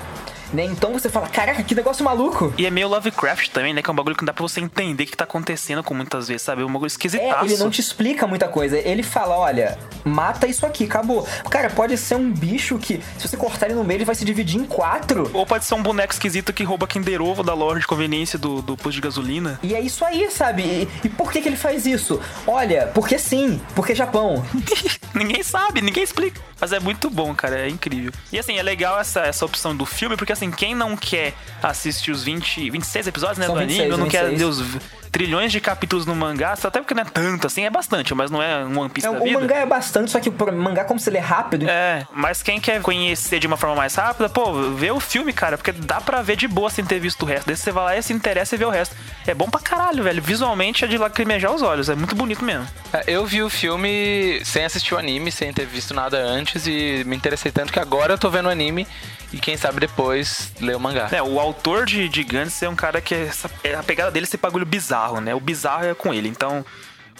Né? Então você fala, caraca, que negócio maluco! E é meio Lovecraft também, né? Que é um bagulho que não dá pra você entender o que tá acontecendo com muitas vezes, sabe? É um bagulho esquisitaço. É, ele não te explica muita coisa. Ele fala, olha, mata isso aqui, acabou. Cara, pode ser um bicho que, se você cortar ele no meio, ele vai se dividir em quatro. Ou pode ser um boneco esquisito que rouba Kinder Ovo da loja de conveniência do, do posto de gasolina. E é isso aí, sabe? E, e por que, que ele faz isso? Olha, porque sim, porque Japão. ninguém sabe, ninguém explica. Mas é muito bom, cara, é incrível. E assim, é legal essa, essa opção do filme, porque assim, quem não quer assistir os 20, 26 episódios, né, São do 26, anime, não quer 26. ver os trilhões de capítulos no mangá, até porque não é tanto assim, é bastante, mas não é um One Piece É, da o vida. mangá é bastante, só que o mangá, como se ele é rápido, É, mas quem quer conhecer de uma forma mais rápida, pô, vê o filme, cara, porque dá pra ver de boa sem ter visto o resto. Daí você vai lá e se interessa e vê o resto. É bom pra caralho, velho. Visualmente é de lacrimejar os olhos, é muito bonito mesmo. É, Eu vi o filme sem assistir o anime, sem ter visto nada antes e me interessei tanto que agora eu tô vendo o anime e quem sabe depois ler o mangá. É, o autor de, de Gantz é um cara que é essa- é a pegada dele é esse bagulho bizarro, né? O bizarro é com ele. Então,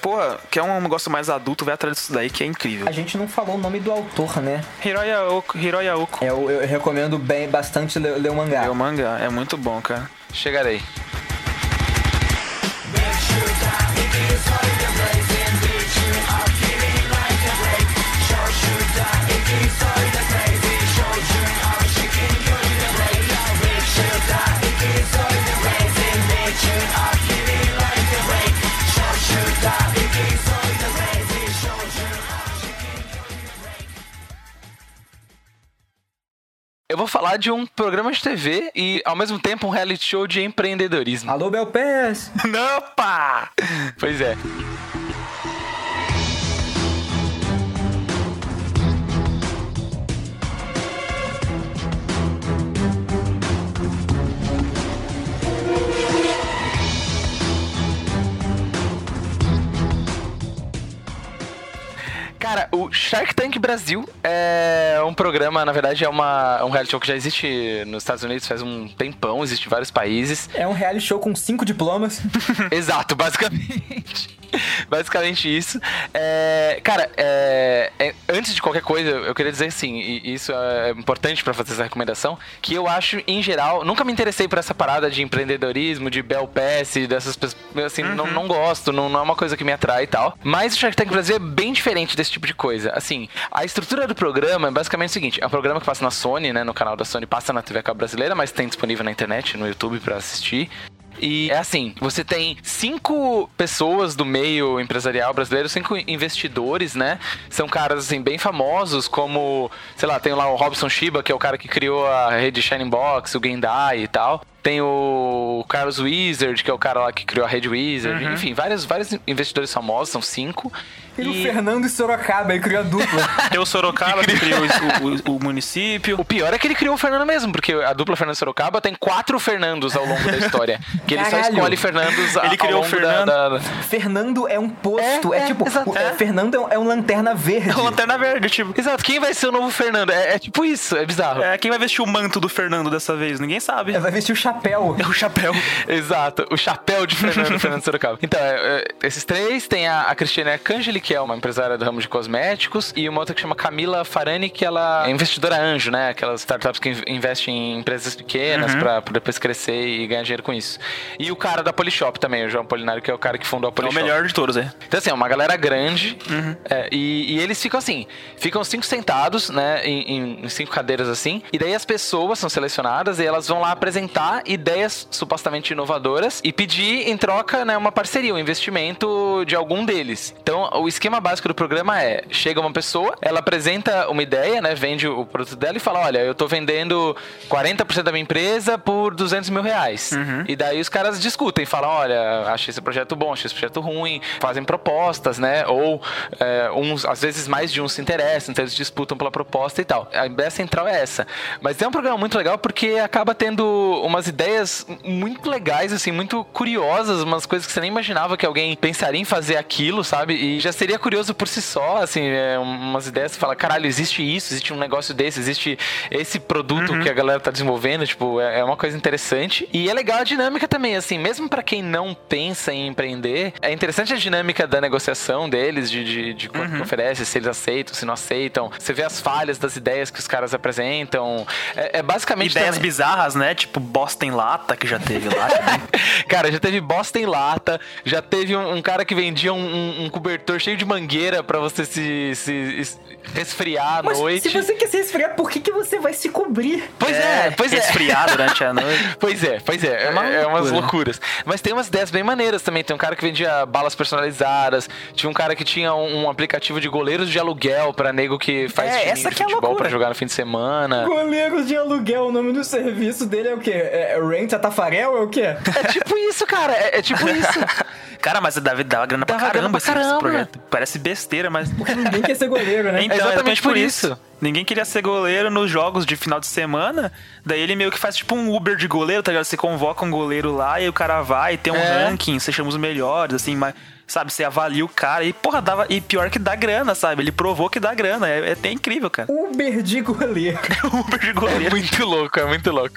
porra, quer um negócio mais adulto, vai atrás disso daí que é incrível. a gente não falou o nome do autor, né? Hiroya Oko, Hiroya Oko. É, Eu, eu recomendo bem, bastante ler, ler o mangá. É o mangá, é muito bom, cara. Chegarei. Eu vou falar de um programa de TV e, ao mesmo tempo, um reality show de empreendedorismo. Alô, Belpés! Opa! Pois é. Cara, o Shark Tank Brasil é um programa, na verdade, é uma, um reality show que já existe nos Estados Unidos faz um tempão, existe em vários países. É um reality show com cinco diplomas. Exato, basicamente. Basicamente isso. É, cara, é, é, antes de qualquer coisa, eu queria dizer assim, e isso é importante pra fazer essa recomendação, que eu acho, em geral, nunca me interessei por essa parada de empreendedorismo, de Bel Pass, dessas pessoas, assim, não, não gosto, não, não é uma coisa que me atrai e tal. Mas o Shark Tank Brasil é bem diferente desse tipo de coisa. Assim, a estrutura do programa é basicamente o seguinte, é um programa que passa na Sony, né, no canal da Sony, passa na TV Cabo Brasileira, mas tem disponível na internet, no YouTube pra assistir. E é assim, você tem cinco pessoas do meio empresarial brasileiro, cinco investidores, né? São caras assim bem famosos, como, sei lá, tem lá o Robson Shiba, que é o cara que criou a rede Shining Box, o Gendai e tal. Tem o Carlos Wizard, que é o cara lá que criou a rede Wizard. Enfim, vários, vários investidores famosos, são cinco. E o Fernando e Sorocaba, ele criou a dupla. Tem o Sorocaba que criou o, o- o município. O pior é que ele criou o Fernando mesmo, porque a dupla Fernando Sorocaba tem quatro Fernandos ao longo da história. Que ele só Caralho. escolhe Fernandos a- Ele criou ao o longo da- Fernando. da- da, Fernando é um posto. É, É, é, tipo, exato. o- é, Fernando é um, é um lanterna verde. É uma lanterna verde, tipo. Exato, quem vai ser o novo Fernando? É, é tipo isso, é bizarro. É, quem vai vestir o manto do Fernando dessa vez? Ninguém sabe. Vai vestir o chapéu. É o chapéu. Exato, o chapéu de Fernando, Fernando Sorocaba. Então, é, é, esses três, tem a, a Cristiane Arcangeli, que é uma empresária do ramo de cosméticos, e uma outra que chama Camila Farani, que ela é investidora anjo, né? Aquelas startups que in- investem em empresas pequenas pra, pra depois crescer e ganhar dinheiro com isso. E o cara da Polishop também, o João Polinário, que é o cara que fundou a É o Polishop. melhor de todos, é. Então, assim, é uma galera grande. é, e, e eles ficam assim: ficam cinco sentados, né? Em, em- em cinco cadeiras assim. E daí as pessoas são selecionadas e elas vão lá apresentar ideias supostamente inovadoras e pedir em troca, né, uma parceria, um investimento de algum deles. Então, o esquema básico do programa é: chega uma pessoa, ela apresenta uma ideia, né? Vende o produto dela e fala: olha, eu tô vendendo 40% da minha empresa por 200 mil reais. E daí os caras discutem, falam: olha, achei esse projeto bom, achei esse projeto ruim, fazem propostas, né? Ou é, uns, às vezes mais de um se interessam, então eles disputam pela proposta e tal. A ideia central é essa. Mas é um programa muito legal porque acaba tendo umas ideias muito legais, assim, muito curiosas, umas coisas que você nem imaginava que alguém pensaria em fazer aquilo, sabe? E já seria curioso por si só, assim, é, umas ideias que fala, caralho, existe isso, existe um negócio desse, existe esse produto que a galera tá desenvolvendo, tipo, é, é uma coisa interessante. E é legal a dinâmica também, assim, mesmo pra quem não pensa em empreender, é interessante a dinâmica da negociação deles, de, de, de quanto que oferece, se eles aceitam, se não aceitam. Você vê as falhas das ideias que os caras apresentam. É, é basicamente. Ideias também- bizarras, né? Tipo bosta em lata, que já teve lá. Cara, já teve bosta em lata, já teve um, um cara que vendia um, um- um cobertor cheio de mangueira pra você se, se es- resfriar à Mas noite. se você quer se resfriar, por que, que você vai se cobrir? Pois é, pois é. Resfriar durante a noite. Pois é, pois é. É, uma é umas loucura. loucuras. Mas tem umas ideias bem maneiras também. Tem um cara que vendia balas personalizadas. Tinha um cara que tinha um, um aplicativo de goleiros de aluguel pra nego que faz É, time essa de que é futebol pra jogar no fim de semana. Goleiros de aluguel, o nome do serviço dele é o quê? É, é Rent a Tafarel é o quê? É tipo isso, cara. É, é tipo isso. Cara, mas dava, dava grana pra Dava grana caramba, pra esse- esse caramba. projeto. Parece besteira, mas. Porque ninguém quer ser goleiro, né? Então, exatamente exatamente por por isso. isso. Ninguém queria ser goleiro nos jogos de final de semana. Daí ele meio que faz tipo um Uber de goleiro, tá ligado? Você convoca um goleiro lá e o cara vai, tem um É. ranking, você chama os melhores, assim, mas. Sabe, você avalia o cara e, porra, dava. E pior que dá grana, sabe? Ele provou que dá grana. É, é até incrível, cara. Uber de goleiro. Uber de É goleiro. muito louco, é muito louco.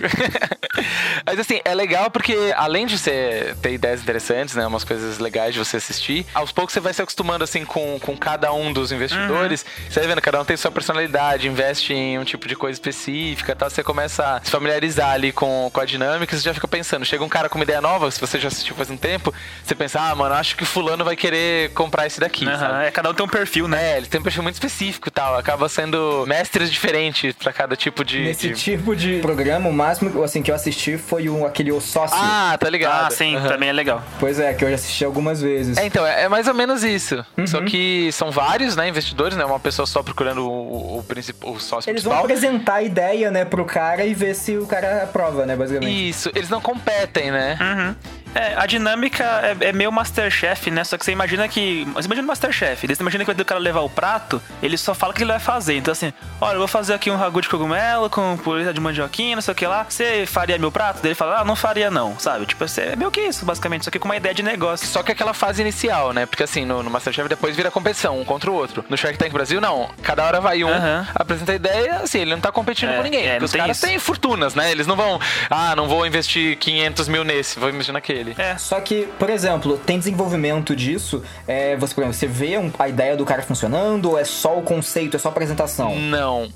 Mas assim, é legal porque além de você ter ideias interessantes, né? Umas coisas legais de você assistir, aos poucos você vai se acostumando assim com, com cada um dos investidores. Você vai vendo, cada um tem sua personalidade, investe em um tipo de coisa específica, tal. Você começa a se familiarizar ali com, com a dinâmica, você já fica pensando. Chega um cara com uma ideia nova, se você já assistiu faz um tempo, você pensa, ah, mano, acho que fulano vai querer comprar esse daqui. Sabe? é, cada um tem um perfil, né? É, eles têm um perfil muito específico e tal. Acaba sendo mestres diferentes pra cada tipo de. Nesse de- tipo de programa, o máximo assim, que eu assisti foi um, aquele O Sócio. Ah, tá ligado. Ah, sim, Aham. também é legal. Pois é, que eu já assisti algumas vezes. É, então, é, é mais ou menos isso. Uhum. Só que são vários, né, investidores, né? Uma pessoa só procurando o, o, princip- o sócio Eles vão principal. apresentar a ideia, né, pro cara e ver se o cara aprova, né, basicamente. Isso, eles não competem, né? Uhum. É, a dinâmica é, é meio Masterchef, né? Só que você imagina que. Você imagina o Masterchef. Você imagina que o cara levar o prato, ele só fala o que ele vai fazer. Então, assim, olha, eu vou fazer aqui um ragu de cogumelo com pureza de mandioquinha, não sei o que lá. Você faria meu prato? Ele fala, ah, não faria não, sabe? Tipo, você- é meio que isso, basicamente. Só que com uma ideia de negócio. Só que aquela fase inicial, né? Porque assim, no, no Masterchef depois vira competição, um contra o outro. No Shark Tank Brasil, não. Cada hora vai um, Aham. apresenta a ideia, assim, ele não tá competindo É, com ninguém. é, porque os caras isso. têm fortunas, né? Eles não vão, ah, não vou investir 500 mil nesse, vou investir naquele. É. Só que, por exemplo, tem desenvolvimento disso. É, você, por exemplo, você vê um- a ideia do cara funcionando ou é só o conceito, é só a apresentação? Não.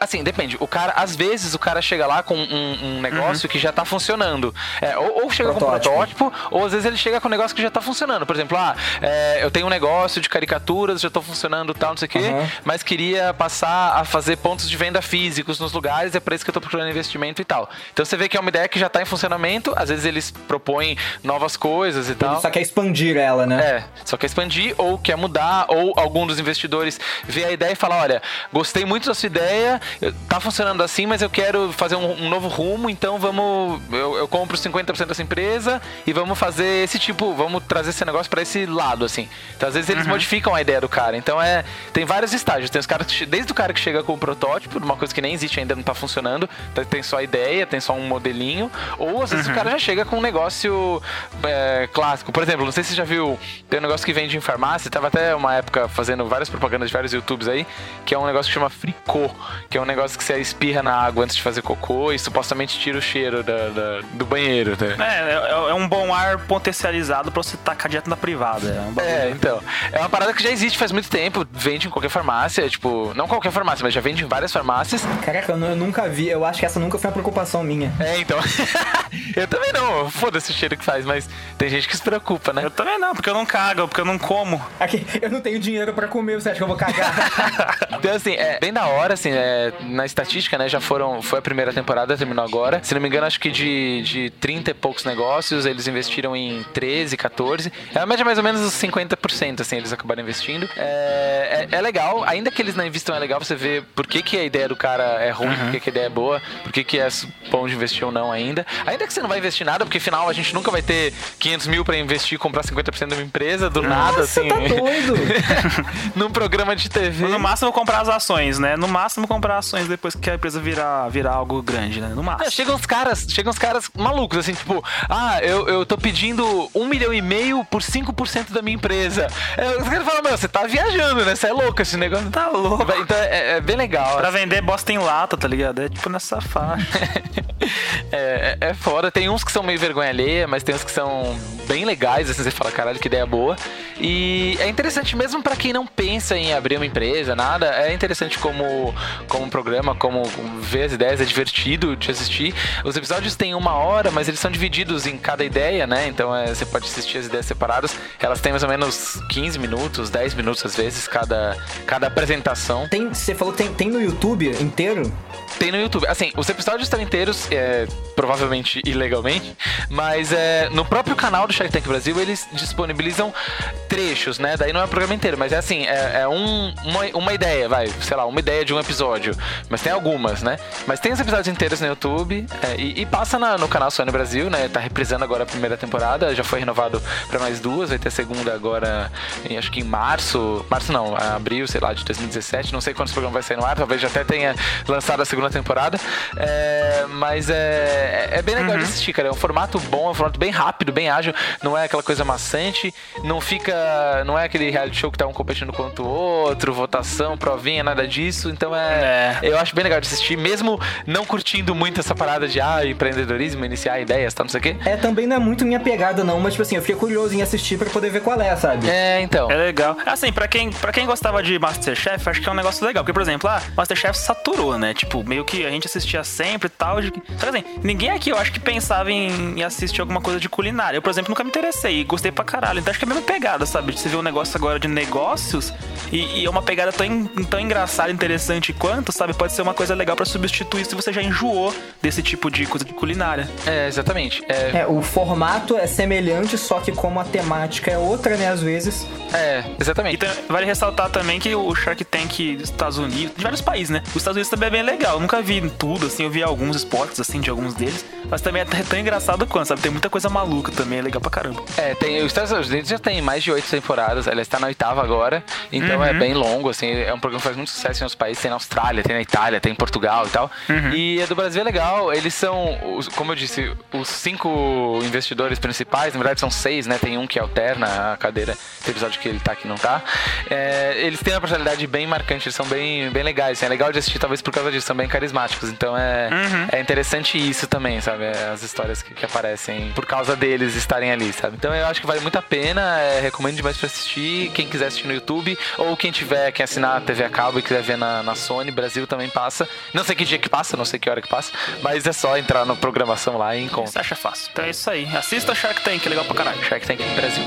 Assim, depende. O cara, às vezes, o cara chega lá com um, um negócio que já tá funcionando. É, ou, ou chega Protótipo. com um protótipo, ou às vezes ele chega com um negócio que já tá funcionando. Por exemplo, ah, é, eu tenho um negócio de caricaturas, já tô funcionando tal, não sei o quê, Aham. mas queria passar a fazer pontos de venda físicos nos lugares, é pra isso que eu tô procurando investimento e tal. Então você vê que é uma ideia que já tá em funcionamento, às vezes eles propõem novas coisas e Ele tal. só quer expandir ela, né? É, só quer expandir ou quer mudar, ou algum dos investidores vê a ideia e fala: olha, gostei muito da sua ideia, eu- tá funcionando assim, mas eu quero fazer um, um novo rumo, então vamos. Eu, eu compro 50% dessa empresa e vamos fazer esse tipo, vamos trazer esse negócio pra esse lado, assim. Então, às vezes, eles modificam a ideia do cara. Então é. Tem vários estágios. Tem os caras que desde o cara que chega com o protótipo, uma coisa que nem existe ainda, não tá funcionando, tá- tem só a ideia, tem só um modelinho, ou às vezes o cara já chega com um negócio é, clássico. Por exemplo, não sei se você já viu, tem um negócio que vende em farmácia, tava até uma época fazendo várias propagandas de vários youtubes aí, que é um negócio que chama fricô, que é um negócio que você espirra na água antes de fazer cocô e supostamente tira o cheiro da- da- do banheiro, né? É, é, é um bom ar potencializado pra você tacar direto na privada. É, um É, então. É uma parada que já existe faz muito tempo, vende em qualquer farmácia, tipo, não qualquer farmácia, mas já vende em várias farmácias. Caraca, eu, eu nunca vi. Eu acho que essa nunca foi uma preocupação minha. É, então. eu também não, foda-se o cheiro que faz, mas tem gente que se preocupa, né? Eu também não, porque eu não cago, porque eu não como. Aqui, eu não tenho dinheiro pra comer, você acha que eu vou cagar? Então, assim, é bem da hora, assim, é, na estatística, né, já foram, foi a primeira temporada, terminou agora. Se não me engano, acho que de, de 30 e poucos negócios, eles investiram em 13, 14. É a média mais ou menos uns 50%, assim, eles acabaram investindo. É, é, é legal, ainda que eles não investam, é legal você ver por que, que a ideia do cara é ruim, por que, que a ideia é boa, por que, que é bom de investir ou não ainda. Ainda que você não vai investir nada, porque afinal a gente nunca vai ter 500 mil pra investir e comprar 50% de uma empresa, do nada, Você assim. tá doido? num programa de TV. No máximo comprar as ações, né? No máximo comprar ações depois que a empresa virar, virar algo grande, né? No máximo. chegam uns caras, chegam uns caras malucos, assim, tipo, ah, eu, eu tô pedindo um milhão e meio por 5% da minha empresa. É, os caras falam, meu, você tá viajando, né? Você é louco esse negócio. Tá louco. Então é, é bem legal. Pra vender bosta em lata, tá ligado? É tipo nessa faixa. É, é, é foda. Tem uns que são meio vergonha alheia, mas tem uns que são bem legais, assim, você fala, caralho, que ideia boa. E é interessante mesmo pra quem não pensa em abrir uma empresa, nada, é interessante como, como um programa, como ver as ideias, é divertido de assistir. Os episódios têm uma hora, mas eles são divididos em cada ideia, né? Então é, você pode assistir as ideias separadas. Elas têm mais ou menos 15 minutos, 10 minutos às vezes, cada, cada apresentação. Tem, você falou que tem, tem no YouTube inteiro? Tem no YouTube. Assim, os episódios estão inteiros, é, provavelmente ilegalmente, mas é, no próprio canal do Shark Tank Brasil eles disponibilizam trechos, né? Daí não é o programa inteiro, mas é assim, é, é um, uma, uma ideia, vai, sei lá, uma ideia de um episódio. Mas tem algumas, né? Mas tem os episódios inteiros no YouTube é, e, e, passa na, no canal Sony Brasil, né? Tá reprisando agora a primeira temporada, já foi renovado para mais duas, vai ter a segunda agora, em, acho que em março, março não, abril, sei lá, de 2017, não sei quando esse programa vai sair no ar, talvez já até tenha lançado a segunda temporada, é, mas é é, é, bem legal uhum. de assistir, cara. É um formato bom, é um formato bem rápido, bem ágil. Não é aquela coisa maçante. Não fica. Não é aquele reality show que tá um competindo contra o outro, votação, provinha, nada disso. Então é, é. Eu acho bem legal de assistir, mesmo não curtindo muito essa parada de ah, empreendedorismo, iniciar ideias, tá, não sei o quê. É, também não é muito minha pegada, não, mas tipo assim, eu fiquei curioso em assistir pra poder ver qual é, sabe? É, então. É legal. Assim, pra quem, pra quem gostava de Masterchef, acho que é um negócio legal. Porque, por exemplo, ah, Masterchef saturou, né? Tipo, meio que a gente assistia sempre e tal. Só que assim, ninguém aqui, eu acho que pensava em, assistir alguma coisa de culinária. Eu, por exemplo, nunca me interessei e gostei pra caralho. Então acho que é a mesma pegada, sabe? Você vê um negócio agora de negócios e, e é uma pegada tão, tão engraçada, interessante quanto, sabe? Pode ser uma coisa legal para substituir se você já enjoou desse tipo de coisa de culinária. É, exatamente. É... é, o formato é semelhante, só que como a temática é outra, né, às vezes. É, exatamente. Então, vale ressaltar também que o Shark Tank dos Estados Unidos, de vários países, né? Os Estados Unidos também é bem legal. Eu nunca vi tudo, assim, eu vi alguns spots, assim, de alguns deles. Mas também é tão engraçado quanto, sabe? Tem muita coisa maluca também, é legal pra caramba. É, tem, os Estados Unidos já tem mais de oito temporadas, ela está na oitava agora, então é uhum. é bem longo, assim, é um programa que faz muito sucesso em outros países, tem na Austrália, tem na Itália, tem em Portugal e tal. Uhum. E a do Brasil é legal, eles são, como eu disse, os cinco investidores principais, na verdade são seis, né? Tem um que alterna a cadeira, tem episódio que ele tá aqui não tá. É, eles têm uma personalidade bem marcante, eles são bem, bem legais, assim, é legal de assistir talvez por causa disso, são bem carismáticos, então é, uhum. é interessante isso também, sabe? É, as histórias que, que, aparecem por causa deles estarem ali, sabe? Então eu acho que vale muito a pena, é, recomendo demais pra assistir. Quem quiser assistir no YouTube, ou quem tiver, quem assinar a TV a cabo e quiser ver na, na Sony, Brasil também passa. Não sei que dia que passa, não sei que hora que passa, mas é só entrar na programação lá e encontrar. Você acha fácil. Então é isso aí. Assista Shark Tank, legal pra caralho. Shark Tank Brasil.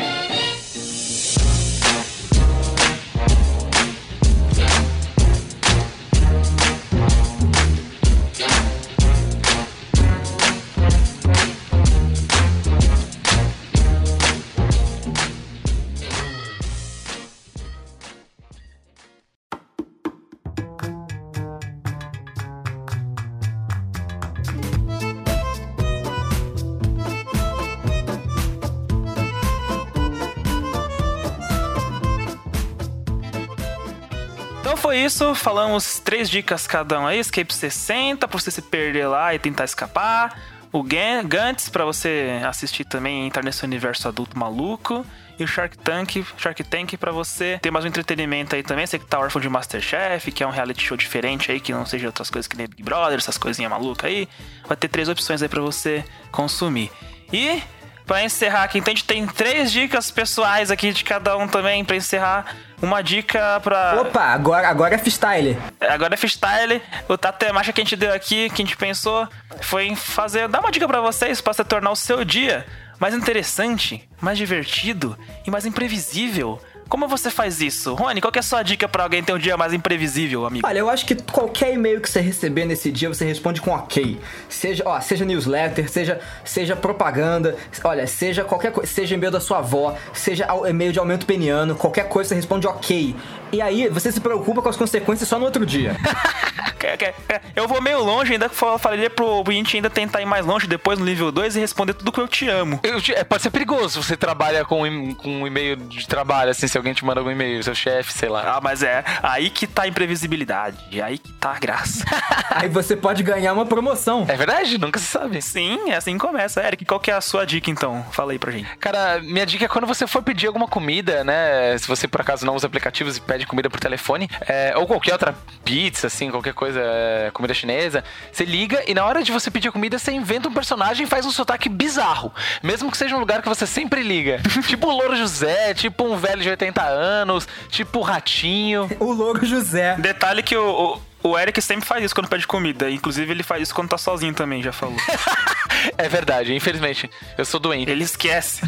Falamos três dicas cada um aí. Escape 60 pra você se perder lá e tentar escapar. O Gantz para você assistir também entrar nesse universo adulto maluco. E o Shark Tank, Shark Tank para você ter mais um entretenimento aí também. Você que tá órfão de Masterchef, que é um reality show diferente aí, que não seja outras coisas que nem Big Brother, essas coisinhas malucas aí. Vai ter três opções aí para você consumir. E para encerrar aqui, então a gente tem três dicas pessoais aqui de cada um também para encerrar. Uma dica pra. Opa, agora, agora é freestyle. Agora é freestyle. O Tatemacha que a gente deu aqui, que a gente pensou, foi fazer. dar uma dica para vocês para se tornar o seu dia mais interessante, mais divertido e mais imprevisível. Como você faz isso? Rony, qual é a sua dica para alguém ter um dia mais imprevisível, amigo? Olha, eu acho que qualquer e-mail que você receber nesse dia, você responde com ok. Seja, ó, seja newsletter, seja, seja propaganda, olha, seja qualquer coisa, seja e-mail da sua avó, seja e-mail de aumento peniano, qualquer coisa você responde ok. E aí, você se preocupa com as consequências só no outro dia. eu vou meio longe, ainda falaria pro ouvinte ainda tentar ir mais longe depois no nível 2 e responder tudo que eu te amo. Eu te, é, pode ser perigoso você trabalha com, com um e-mail de trabalho, assim, se alguém te manda algum e-mail, seu chefe, sei lá. Ah, mas é aí que tá a imprevisibilidade, aí que tá a graça. aí você pode ganhar uma promoção. É verdade, nunca se sabe. Sim, é assim que começa. Eric, qual que é a sua dica então? Fala aí pra gente. Cara, minha dica é quando você for pedir alguma comida, né? Se você por acaso não usa aplicativos e pede comida por telefone, é, ou qualquer outra pizza, assim, qualquer coisa, é, comida chinesa, você liga e na hora de você pedir a comida, você inventa um personagem e faz um sotaque bizarro. Mesmo que seja um lugar que você sempre liga. tipo o Louro José, tipo um velho de 80 anos, tipo o Ratinho. o Louro José. Detalhe que o, o O Eric sempre faz isso quando pede comida. Inclusive, ele faz isso quando tá sozinho também, já falou. É verdade, infelizmente. Eu sou doente. Ele esquece.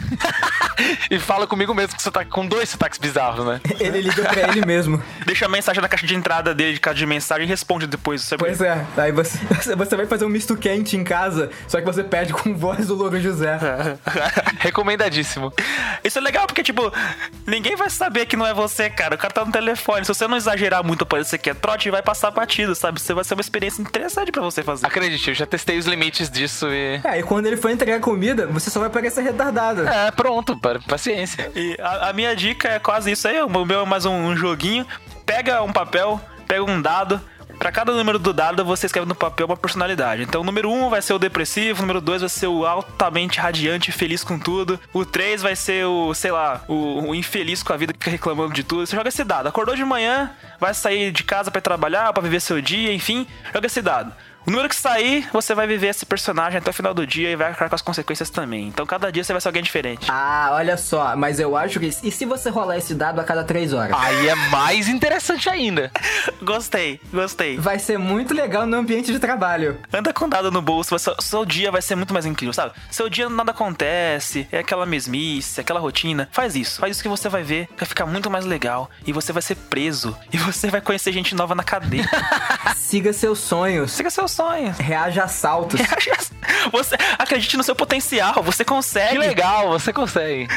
e fala comigo mesmo que você tá com dois sotaques bizarros, né? Ele liga pra ele mesmo. Deixa a mensagem na caixa de entrada dele, de caixa de mensagem, e responde depois. Você Pois é, aí você, você vai fazer um misto quente em casa, só que você pede com voz do Louro José. Recomendadíssimo. Isso é legal porque, tipo, ninguém vai saber que não é você, cara. O cara tá no telefone. Se você não exagerar muito, parecer que é trote, vai passar batido, sabe? Você vai ser uma experiência interessante pra você fazer. Acredite, eu já testei os limites disso e. É, e quando ele for entregar comida, você só vai parecer retardado. É, pronto, pa- paciência. E a, a minha dica é quase isso aí. O meu é mais um, um joguinho. Pega um papel, pega um dado. Pra cada número do dado, você escreve no papel uma personalidade. Então, o número 1 um vai ser o depressivo, o número 2 vai ser o altamente radiante, feliz com tudo. O 3 vai ser o, sei lá, o, o infeliz com a vida que fica reclamando de tudo. Você joga esse dado. Acordou de manhã, vai sair de casa ir trabalhar, pra viver seu dia, enfim, joga esse dado. O número que sair, você vai viver esse personagem até o final do dia e vai arcar com as consequências também. Então, cada dia você vai ser alguém diferente. Ah, olha só, mas eu acho que. E se você rolar esse dado a cada três horas? Aí é mais interessante ainda. Gostei, gostei. Vai ser muito legal no ambiente de trabalho. Anda com dado no bolso, seu, seu dia vai ser muito mais incrível, sabe? Seu dia nada acontece, é aquela mesmice, aquela rotina. Faz isso, faz isso que você vai ver, vai ficar muito mais legal. E você vai ser preso. E você vai conhecer gente nova na cadeia. Siga seus sonhos. Siga seus sonhos. Reaja a assaltos. Você acredite no seu potencial, você consegue. Que legal, você consegue.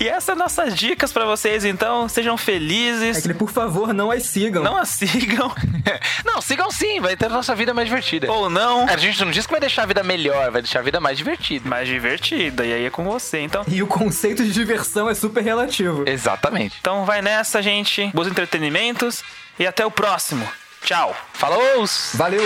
E essas são nossas dicas pra vocês, então. Sejam felizes. Aquele, por favor, não as sigam. Não as sigam. Não, sigam sim, vai ter a nossa vida mais divertida. Ou não. A gente não diz que vai deixar a vida melhor, vai deixar a vida mais divertida. Mais divertida. E aí é com você, então. E o conceito de diversão é super relativo. Exatamente. Então vai nessa, gente. Bons entretenimentos. E até o próximo. Tchau. Falou! Valeu!